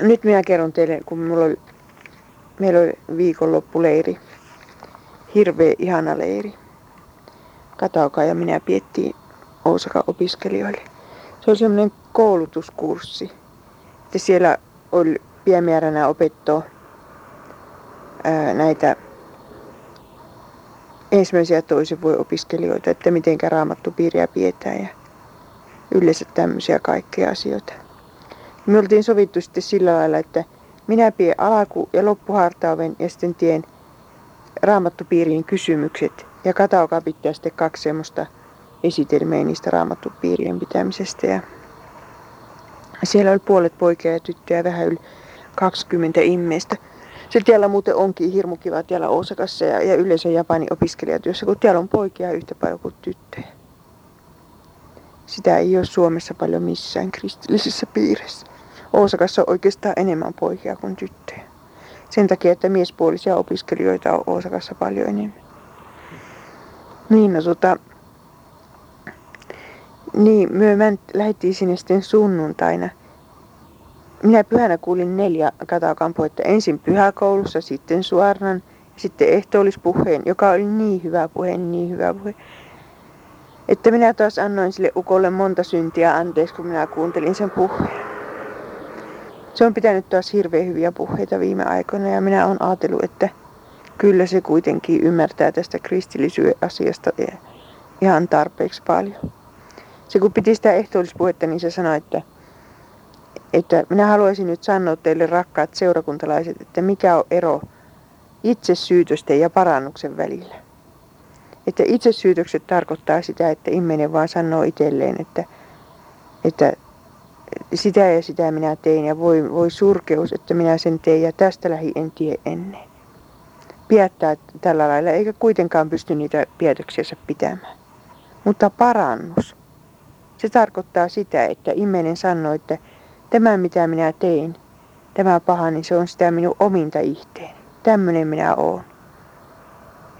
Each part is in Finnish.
nyt minä kerron teille, kun mulla oli, meillä oli viikonloppuleiri. Hirveä ihana leiri. Katauka ja minä piettiin Ousaka opiskelijoille. Se oli semmoinen koulutuskurssi. Että siellä oli pienmääränä opettoa ää, näitä ensimmäisiä toisen voi opiskelijoita, että miten raamattupiiriä pidetään ja yleensä tämmöisiä kaikkea asioita. Me oltiin sovittu sitten sillä lailla, että minä pien alaku- ja loppuhartaaven ja sitten tien raamattupiiriin kysymykset. Ja Katauka pitää sitten kaksi semmoista esitelmää niistä raamattupiirien pitämisestä. Ja siellä oli puolet poikia ja tyttöjä, vähän yli 20 ihmistä. Se tiellä muuten onkin hirmu kiva täällä Osakassa ja, ja yleensä Japanin opiskelijatyössä, kun täällä on poikia yhtä paljon kuin tyttöjä. Sitä ei ole Suomessa paljon missään kristillisessä piirissä. Osakassa on oikeastaan enemmän poikia kuin tyttöjä. Sen takia, että miespuolisia opiskelijoita on Osakassa paljon enemmän. Niin, no tota, niin, me lähdettiin sinne sitten sunnuntaina. Minä pyhänä kuulin neljä katakampoita. Ensin pyhäkoulussa, sitten suoraan, sitten ehtoollispuheen, joka oli niin hyvä puhe, niin hyvä puhe. Että minä taas annoin sille ukolle monta syntiä anteeksi, kun minä kuuntelin sen puheen. Se on pitänyt taas hirveän hyviä puheita viime aikoina ja minä olen ajatellut, että kyllä se kuitenkin ymmärtää tästä kristillisyyden asiasta ihan tarpeeksi paljon. Se kun piti sitä ehtoollispuhetta, niin se sanoi, että, että minä haluaisin nyt sanoa teille rakkaat seurakuntalaiset, että mikä on ero itsesyytösten ja parannuksen välillä. Että itsesyytökset tarkoittaa sitä, että ihminen vaan sanoo itselleen, että, että sitä ja sitä minä tein ja voi, voi surkeus, että minä sen tein ja tästä lähi en tie ennen. Piettää tällä lailla eikä kuitenkaan pysty niitä päätöksiänsä pitämään. Mutta parannus, se tarkoittaa sitä, että ihminen sanoo, että tämä mitä minä tein, tämä paha, niin se on sitä minun ominta ihteeni. Tämmöinen minä oon.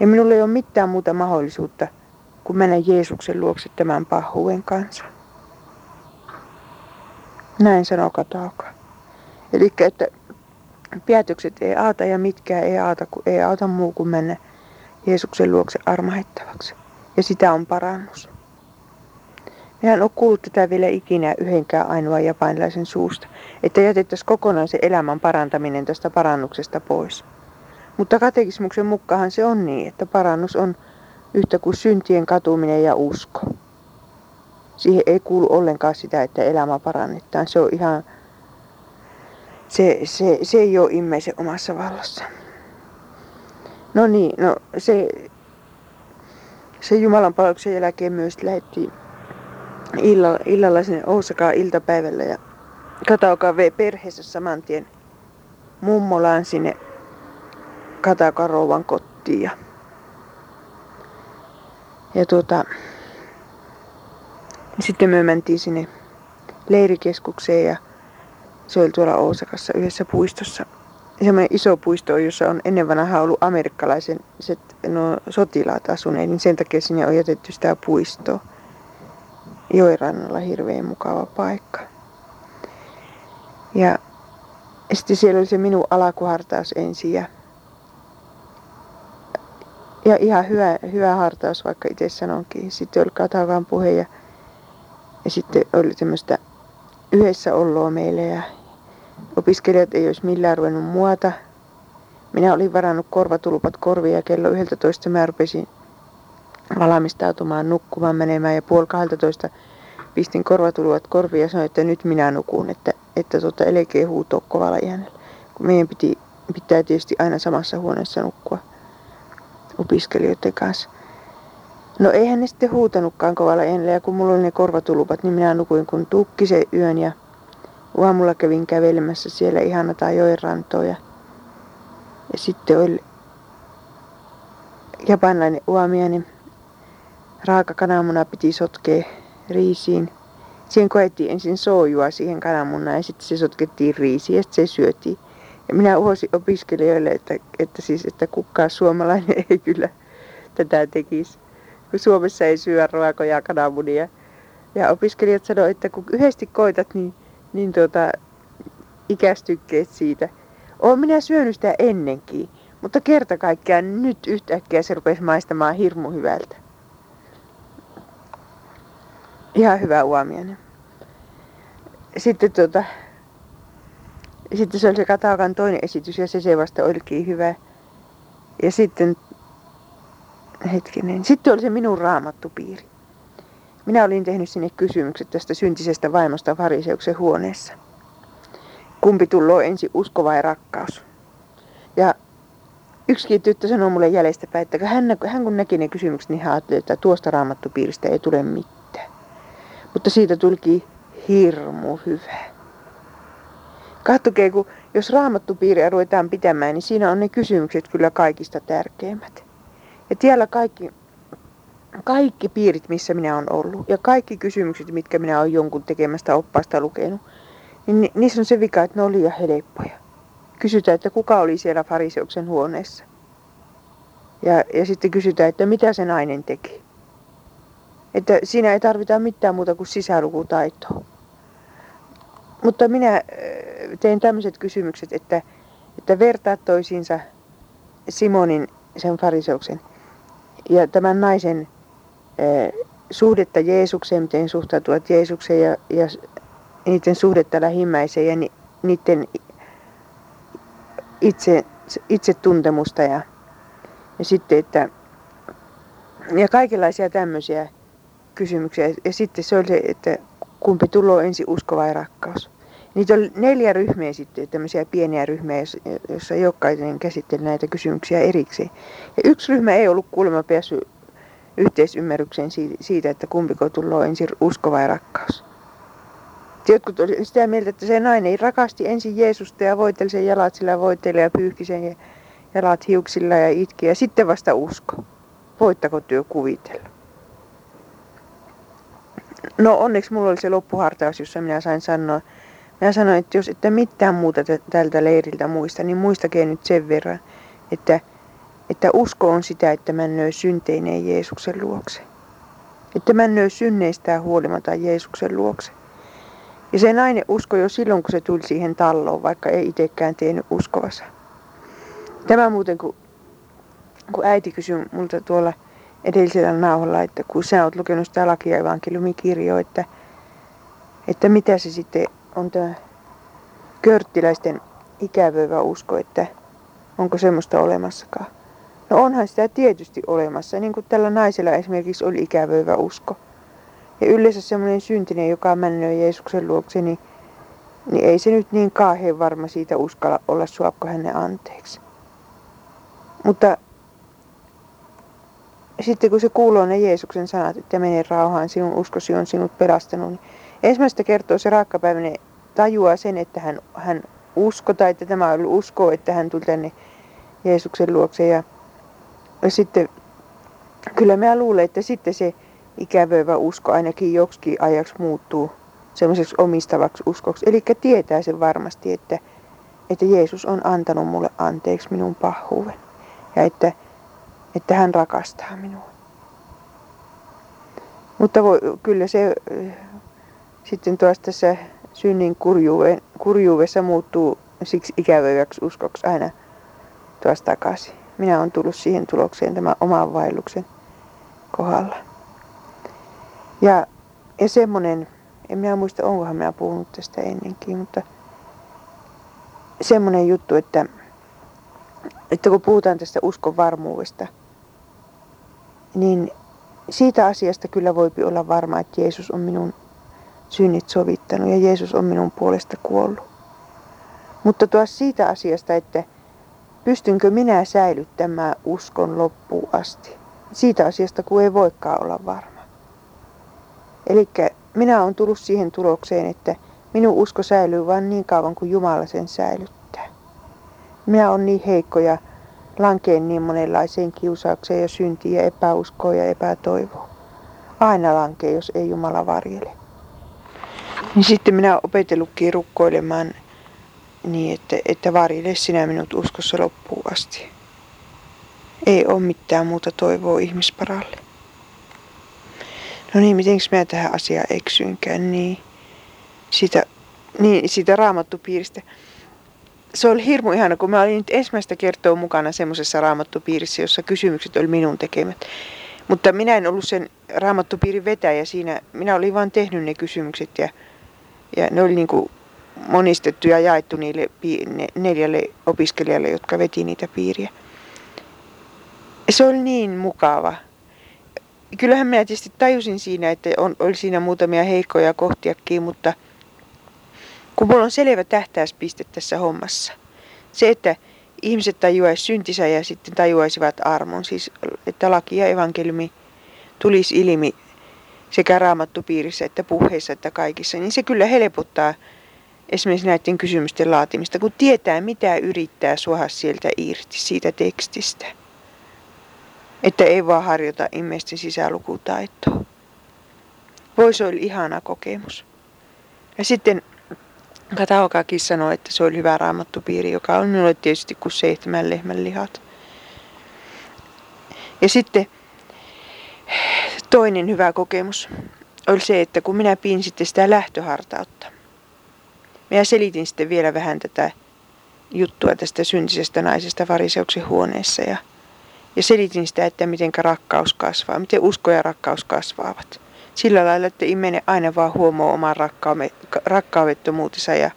Ja minulla ei ole mitään muuta mahdollisuutta kuin mennä Jeesuksen luokse tämän pahuuden kanssa. Näin sanoo Katauka. Eli että päätökset ei auta ja mitkään ei auta, kun ei auta muu kuin mennä Jeesuksen luokse armahettavaksi. Ja sitä on parannus. En ole kuullut tätä vielä ikinä yhdenkään ainoa japanilaisen suusta, että jätettäisiin kokonaan se elämän parantaminen tästä parannuksesta pois. Mutta katekismuksen mukaan se on niin, että parannus on yhtä kuin syntien katuminen ja usko. Siihen ei kuulu ollenkaan sitä, että elämä parannetaan. Se on ihan, se, se, se ei ole ihmisen omassa vallassa. No niin, no se, se Jumalan palveluksen jälkeen myös lähdettiin illalla, illalla sinne Ousakaan iltapäivällä ja Katauka vei perheessä saman tien mummolaan sinne Kataukan rouvan kotiin. Ja, ja tuota, sitten me mentiin sinne leirikeskukseen ja se oli tuolla Ousakassa yhdessä puistossa. Semmoinen iso puisto, jossa on ennen vanhaa ollut amerikkalaisen no, sotilaat asuneet, niin sen takia sinne on jätetty sitä puistoa. Joirannalla hirveän mukava paikka. Ja sitten siellä oli se minun alakuhartaus ensin ja, ja ihan hyvä, hyvä hartaus, vaikka itse sanonkin. Sitten oli Katavan puhe ja ja sitten oli tämmöistä yhdessä oloa meille ja opiskelijat ei olisi millään ruvennut muota. Minä olin varannut korvatulpat korvia kello 11 mä rupesin valmistautumaan nukkumaan menemään ja puoli 12 pistin korvatuluvat korvia ja sanoin, että nyt minä nukun, että, että tuota, elkeä huutoo kovalla äänellä. Kun meidän piti, pitää tietysti aina samassa huoneessa nukkua opiskelijoiden kanssa. No eihän ne sitten huutanutkaan kovalla äänellä ja kun mulla oli ne korvatulupat, niin minä nukuin kun tukki se yön ja aamulla kävin kävelemässä siellä ihanata rantoa ja, ja sitten oli japanilainen uomia, niin raaka kananmuna piti sotkea riisiin. Siihen koettiin ensin soojua siihen kananmunaan ja sitten se sotkettiin riisiin ja sitten se syötiin. Ja minä uhosin opiskelijoille, että, että, siis, että kukaan suomalainen ei kyllä tätä tekisi kun Suomessa ei syö ruokoja kananmunia. Ja opiskelijat sanoivat, että kun yhdesti koitat, niin, niin tuota, ikästykkeet siitä. Olen minä syönyt sitä ennenkin, mutta kerta kaikkiaan nyt yhtäkkiä se rupesi maistamaan hirmu hyvältä. Ihan hyvä uomiainen. Sitten tuota, sitten se oli se Katakan toinen esitys ja se se vasta olikin hyvä. Ja sitten, hetkinen, sitten oli se minun raamattupiiri. Minä olin tehnyt sinne kysymykset tästä syntisestä vaimosta fariseuksen huoneessa. Kumpi tulloo ensi usko vai rakkaus? Ja yksikin tyttö sanoi mulle jäljestäpäin, että hän, hän kun näki ne kysymykset, niin hän ajatteli, että tuosta raamattupiiristä ei tule mitään. Mutta siitä tulikin hirmu hyvä. Katsokee, kun jos raamattupiiriä ruvetaan pitämään, niin siinä on ne kysymykset kyllä kaikista tärkeimmät. Ja tiellä kaikki, kaikki piirit, missä minä olen ollut, ja kaikki kysymykset, mitkä minä olen jonkun tekemästä oppaasta lukenut, niin niissä on se vika, että ne on liian helppoja. Kysytään, että kuka oli siellä fariseuksen huoneessa. Ja, ja sitten kysytään, että mitä se nainen teki. Että siinä ei tarvita mitään muuta kuin sisälukutaitoa. Mutta minä äh, tein tämmöiset kysymykset, että, että vertaa toisiinsa Simonin, sen fariseuksen, ja tämän naisen äh, suhdetta Jeesukseen, miten suhtautuvat Jeesukseen ja, ja niiden suhdetta lähimmäiseen ja ni, niiden itse, itsetuntemusta ja, ja sitten, että ja kaikenlaisia tämmöisiä kysymyksiä. Ja sitten se oli se, että kumpi tulee ensin usko vai rakkaus. Niitä oli neljä ryhmiä sitten, tämmöisiä pieniä ryhmiä, joissa jokainen käsitteli näitä kysymyksiä erikseen. Ja yksi ryhmä ei ollut kuulemma päässyt yhteisymmärrykseen siitä, että kumpiko tulee ensin usko vai rakkaus. Jotkut oli sitä mieltä, että se nainen rakasti ensin Jeesusta ja voiteli sen jalat sillä voiteli ja pyyhki sen jalat hiuksilla ja itki ja sitten vasta usko. Voittako työ kuvitella? No onneksi mulla oli se loppuhartaus, jossa minä sain sanoa, minä sanoin, että jos ette mitään muuta tältä leiriltä muista, niin muistakaa nyt sen verran, että, että usko on sitä, että männöö synteineen Jeesuksen luokse. Että männöö synneistään huolimatta Jeesuksen luokse. Ja se nainen uskoi jo silloin, kun se tuli siihen talloon, vaikka ei itsekään tehnyt uskovassa. Tämä muuten, kun, kun äiti kysyi multa tuolla edellisellä nauhalla, että kun sä oot lukenut sitä lakia evankeliumikirjoa, että, että mitä se sitten on tämä körttiläisten ikävöivä usko, että onko semmoista olemassakaan. No onhan sitä tietysti olemassa, niin kuin tällä naisella esimerkiksi oli ikävöivä usko. Ja yleensä semmoinen syntinen, joka männöi Jeesuksen luokse, niin, niin ei se nyt niin kauhean varma siitä uskalla olla suapko hänen anteeksi. Mutta sitten kun se kuuluu ne Jeesuksen sanat, että mene rauhaan, sinun uskosi on sinut pelastanut, niin ensimmäistä kertoo se raakkapäiväinen tajuaa sen, että hän, hän usko tai että tämä ollut usko, että hän tuli tänne Jeesuksen luokse. Ja, ja sitten kyllä mä luulen, että sitten se ikävöivä usko ainakin joksikin ajaksi muuttuu semmoiseksi omistavaksi uskoksi. Eli tietää sen varmasti, että, että Jeesus on antanut mulle anteeksi minun pahuuden. Ja että, että hän rakastaa minua. Mutta voi, kyllä se sitten tuosta tässä synnin kurjuudessa muuttuu siksi ikäväksi uskoksi aina tuosta takaisin. Minä olen tullut siihen tulokseen tämän oman vaelluksen kohdalla. Ja, ja semmoinen, en minä muista onkohan minä puhunut tästä ennenkin, mutta semmoinen juttu, että, että kun puhutaan tästä uskon varmuudesta, niin siitä asiasta kyllä voipi olla varma, että Jeesus on minun synnit sovittanut ja Jeesus on minun puolesta kuollut. Mutta tuo siitä asiasta, että pystynkö minä säilyttämään uskon loppuun asti. Siitä asiasta, kun ei voikaan olla varma. Eli minä olen tullut siihen tulokseen, että minun usko säilyy vain niin kauan kuin Jumala sen säilyttää. Minä olen niin heikko ja lankeen niin monenlaiseen kiusaukseen ja syntiin ja epäuskoon ja epätoivoon. Aina lankee, jos ei Jumala varjele. Niin sitten minä opetellutkin rukkoilemaan niin, että, että varjele sinä minut uskossa loppuun asti. Ei ole mitään muuta toivoa ihmisparalle. No niin, mitenks mä tähän asiaan eksyinkään, niin sitä Niin, siitä raamattupiiristä. Se oli hirmu ihana, kun mä olin nyt ensimmäistä kertaa mukana semmoisessa raamattupiirissä, jossa kysymykset oli minun tekemät. Mutta minä en ollut sen raamattupiirin vetäjä siinä. Minä olin vain tehnyt ne kysymykset ja, ja ne oli niin kuin monistettu ja jaettu niille neljälle opiskelijalle, jotka veti niitä piiriä. Se oli niin mukava. Kyllähän minä tietysti tajusin siinä, että on, oli siinä muutamia heikkoja kohtiakin, mutta kun mulla on selvä tähtäyspiste tässä hommassa. Se, että ihmiset tajuaisivat syntisä ja sitten tajuaisivat armon, siis että laki ja evankeliumi tulisi ilmi sekä raamattupiirissä että puheissa että kaikissa, niin se kyllä helpottaa esimerkiksi näiden kysymysten laatimista, kun tietää mitä yrittää suoha sieltä irti siitä tekstistä. Että ei vaan harjoita ihmisten sisälukutaitoa. Voisi olla ihana kokemus. Ja sitten Kataokakin sanoi, että se oli hyvä raamattupiiri, joka on minulle tietysti kuin seitsemän lehmän lihat. Ja sitten toinen hyvä kokemus oli se, että kun minä pidin sitten sitä lähtöhartautta. Minä selitin sitten vielä vähän tätä juttua tästä syntisestä naisesta variseuksen huoneessa ja, ja selitin sitä, että miten rakkaus kasvaa, miten usko ja rakkaus kasvaavat. Sillä lailla, että ihminen aina vaan huomaa oman rakkaavettomuutensa ja,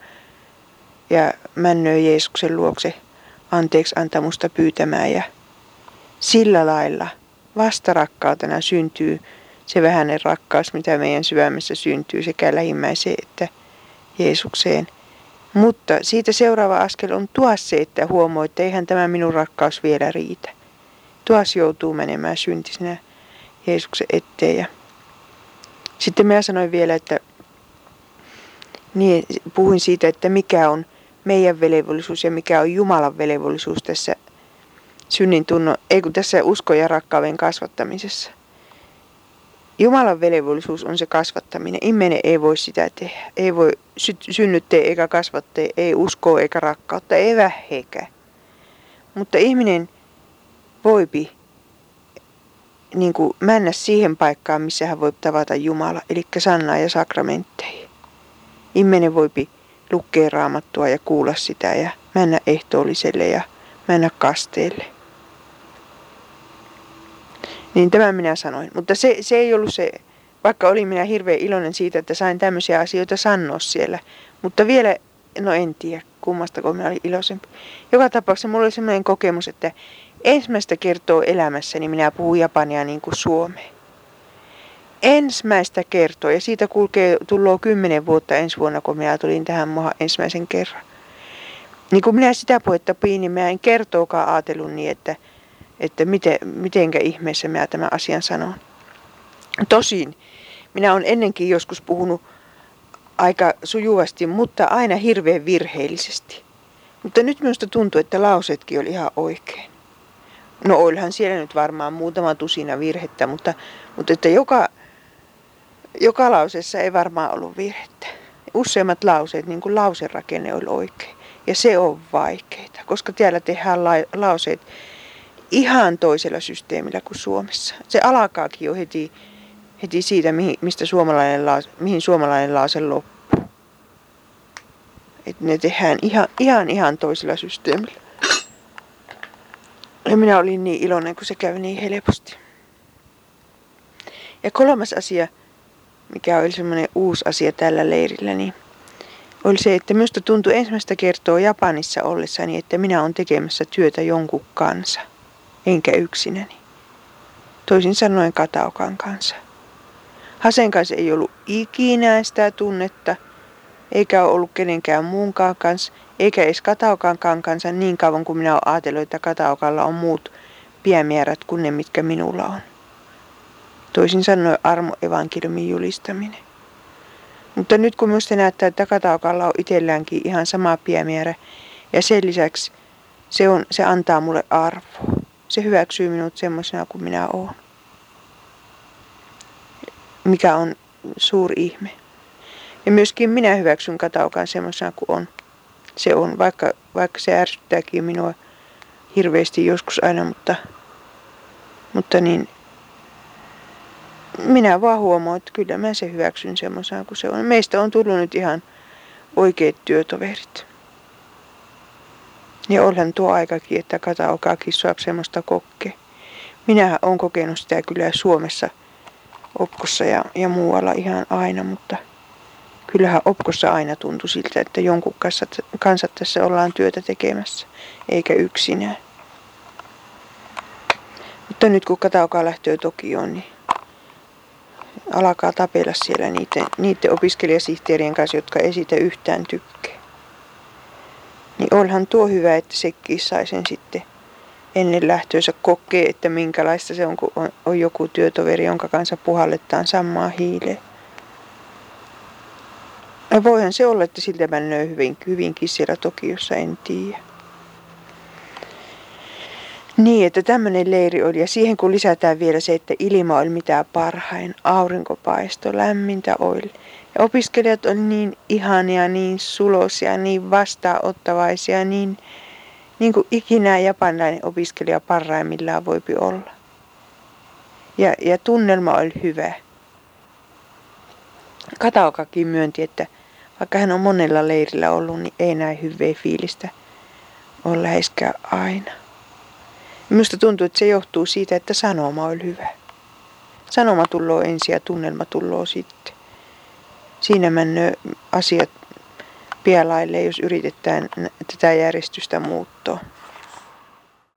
ja männöö Jeesuksen luokse anteeksi antamusta pyytämään. Ja sillä lailla vastarakkautena syntyy se vähäinen rakkaus, mitä meidän syvämessä syntyy sekä lähimmäiseen että Jeesukseen. Mutta siitä seuraava askel on tuossa se, että huomoo, että eihän tämä minun rakkaus vielä riitä. Tuossa joutuu menemään syntisenä Jeesuksen eteen. Sitten mä sanoin vielä, että niin, puhuin siitä, että mikä on meidän velvollisuus ja mikä on Jumalan velvollisuus tässä synnin tunno, ei kun tässä usko ja rakkauden kasvattamisessa. Jumalan velvollisuus on se kasvattaminen. Ihminen ei voi sitä tehdä. Ei voi synnyttää eikä kasvattaa, ei uskoa eikä rakkautta, ei vähekään. Mutta ihminen voipi niin kuin mennä siihen paikkaan, missä hän voi tavata Jumala, eli sannaa ja sakramentteihin. Ihminen voipi lukea raamattua ja kuulla sitä ja mennä ehtoolliselle ja mennä kasteelle. Niin tämän minä sanoin. Mutta se, se ei ollut se, vaikka olin minä hirveän iloinen siitä, että sain tämmöisiä asioita sanoa siellä. Mutta vielä, no en tiedä kummasta, kun minä olin iloisempi. Joka tapauksessa mulla oli sellainen kokemus, että ensimmäistä kertoo elämässäni minä puhun japania niin kuin suomea. Ensimmäistä kertoo, ja siitä kulkee, tullut kymmenen vuotta ensi vuonna, kun minä tulin tähän maahan ensimmäisen kerran. Niin kun minä sitä puhetta pidin, niin minä en kertookaan ajatellut niin, että että miten, mitenkä ihmeessä mä tämän asian sanon. Tosin minä olen ennenkin joskus puhunut aika sujuvasti, mutta aina hirveän virheellisesti. Mutta nyt minusta tuntuu, että lauseetkin oli ihan oikein. No olihan siellä nyt varmaan muutama tusina virhettä, mutta, mutta että joka, joka lauseessa ei varmaan ollut virhettä. Useimmat lauseet, niin kuin lauserakenne oli oikein. Ja se on vaikeita, koska täällä tehdään la, lauseet ihan toisella systeemillä kuin Suomessa. Se alkaakin jo heti, heti siitä, mihin, mistä suomalainen lause, mihin suomalainen lause loppuu. Et ne tehdään ihan, ihan, ihan toisella systeemillä. Ja minä olin niin iloinen, kun se kävi niin helposti. Ja kolmas asia, mikä oli semmoinen uusi asia tällä leirillä, niin oli se, että minusta tuntui ensimmäistä kertoa Japanissa ollessani, että minä olen tekemässä työtä jonkun kanssa – enkä yksinäni. Toisin sanoen Kataokan kanssa. Hasen kanssa ei ollut ikinä sitä tunnetta, eikä ollut kenenkään muunkaan kanssa, eikä edes Kataokankaan kanssa niin kauan kuin minä olen ajatellut, että Kataokalla on muut piämäärät kuin ne, mitkä minulla on. Toisin sanoen armo evankeliumin julistaminen. Mutta nyt kun minusta näyttää, että Kataokalla on itselläänkin ihan sama piämäärä ja sen lisäksi se, on, se antaa mulle arvoa. Se hyväksyy minut semmoisena kuin minä olen. Mikä on suuri ihme. Ja myöskin minä hyväksyn Kataukan semmoisena kuin on. Se on, vaikka, vaikka se ärsyttääkin minua hirveästi joskus aina, mutta, mutta niin, minä vaan huomaan, että kyllä mä se hyväksyn semmoisena kuin se on. Meistä on tullut nyt ihan oikeat työtoverit. Ja olhan tuo aikakin, että kataokaakin saa semmoista kokke. Minähän olen kokenut sitä kyllä Suomessa Opkossa ja, ja muualla ihan aina, mutta kyllähän Opkossa aina tuntui siltä, että jonkun kanssa, kanssa tässä ollaan työtä tekemässä, eikä yksinään. Mutta nyt kun Kataoka lähtee Tokioon, niin alkaa tapella siellä niiden, niiden opiskelijasihteerien kanssa, jotka ei siitä yhtään tykkää. Niin onhan tuo hyvä, että sekin sai sen sitten ennen lähtöönsä kokee, että minkälaista se on, kun on, on joku työtoveri, jonka kanssa puhalletaan samaa hiileen. Ja voihan se olla, että siltä menee hyvin, hyvinkin siellä Tokiossa, en tiedä. Niin, että tämmöinen leiri oli. Ja siihen kun lisätään vielä se, että ilma oli mitä parhain, aurinkopaisto, lämmintä oli. Ja opiskelijat oli niin ihania, niin sulosia, niin vastaanottavaisia, niin, niin kuin ikinä japanilainen opiskelija parhaimmillaan voipi olla. Ja, ja tunnelma oli hyvä. Kataokakin myönti, että vaikka hän on monella leirillä ollut, niin ei näin hyvää fiilistä ole läheskään aina. Minusta tuntuu, että se johtuu siitä, että sanoma oli hyvä. Sanoma tulloo ensin ja tunnelma tulloo sitten. Siinä mennö asiat pialaille, jos yritetään tätä järjestystä muuttaa.